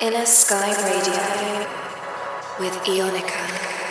Inner Sky Radio with Ionica.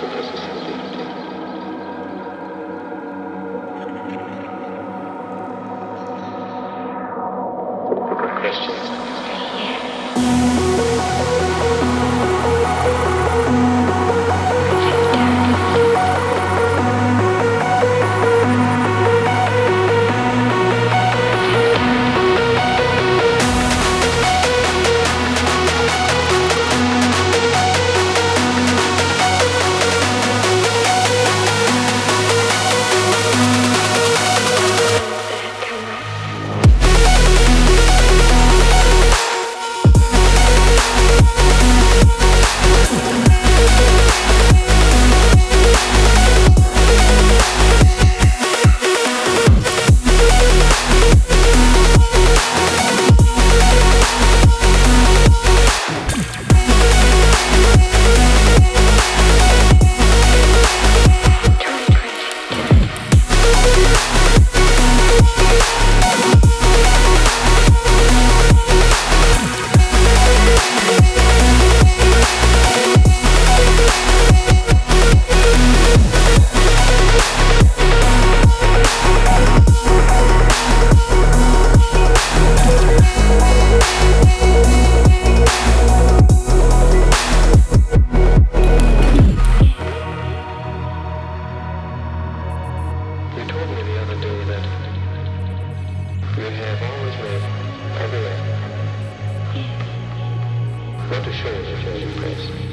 There'll be strife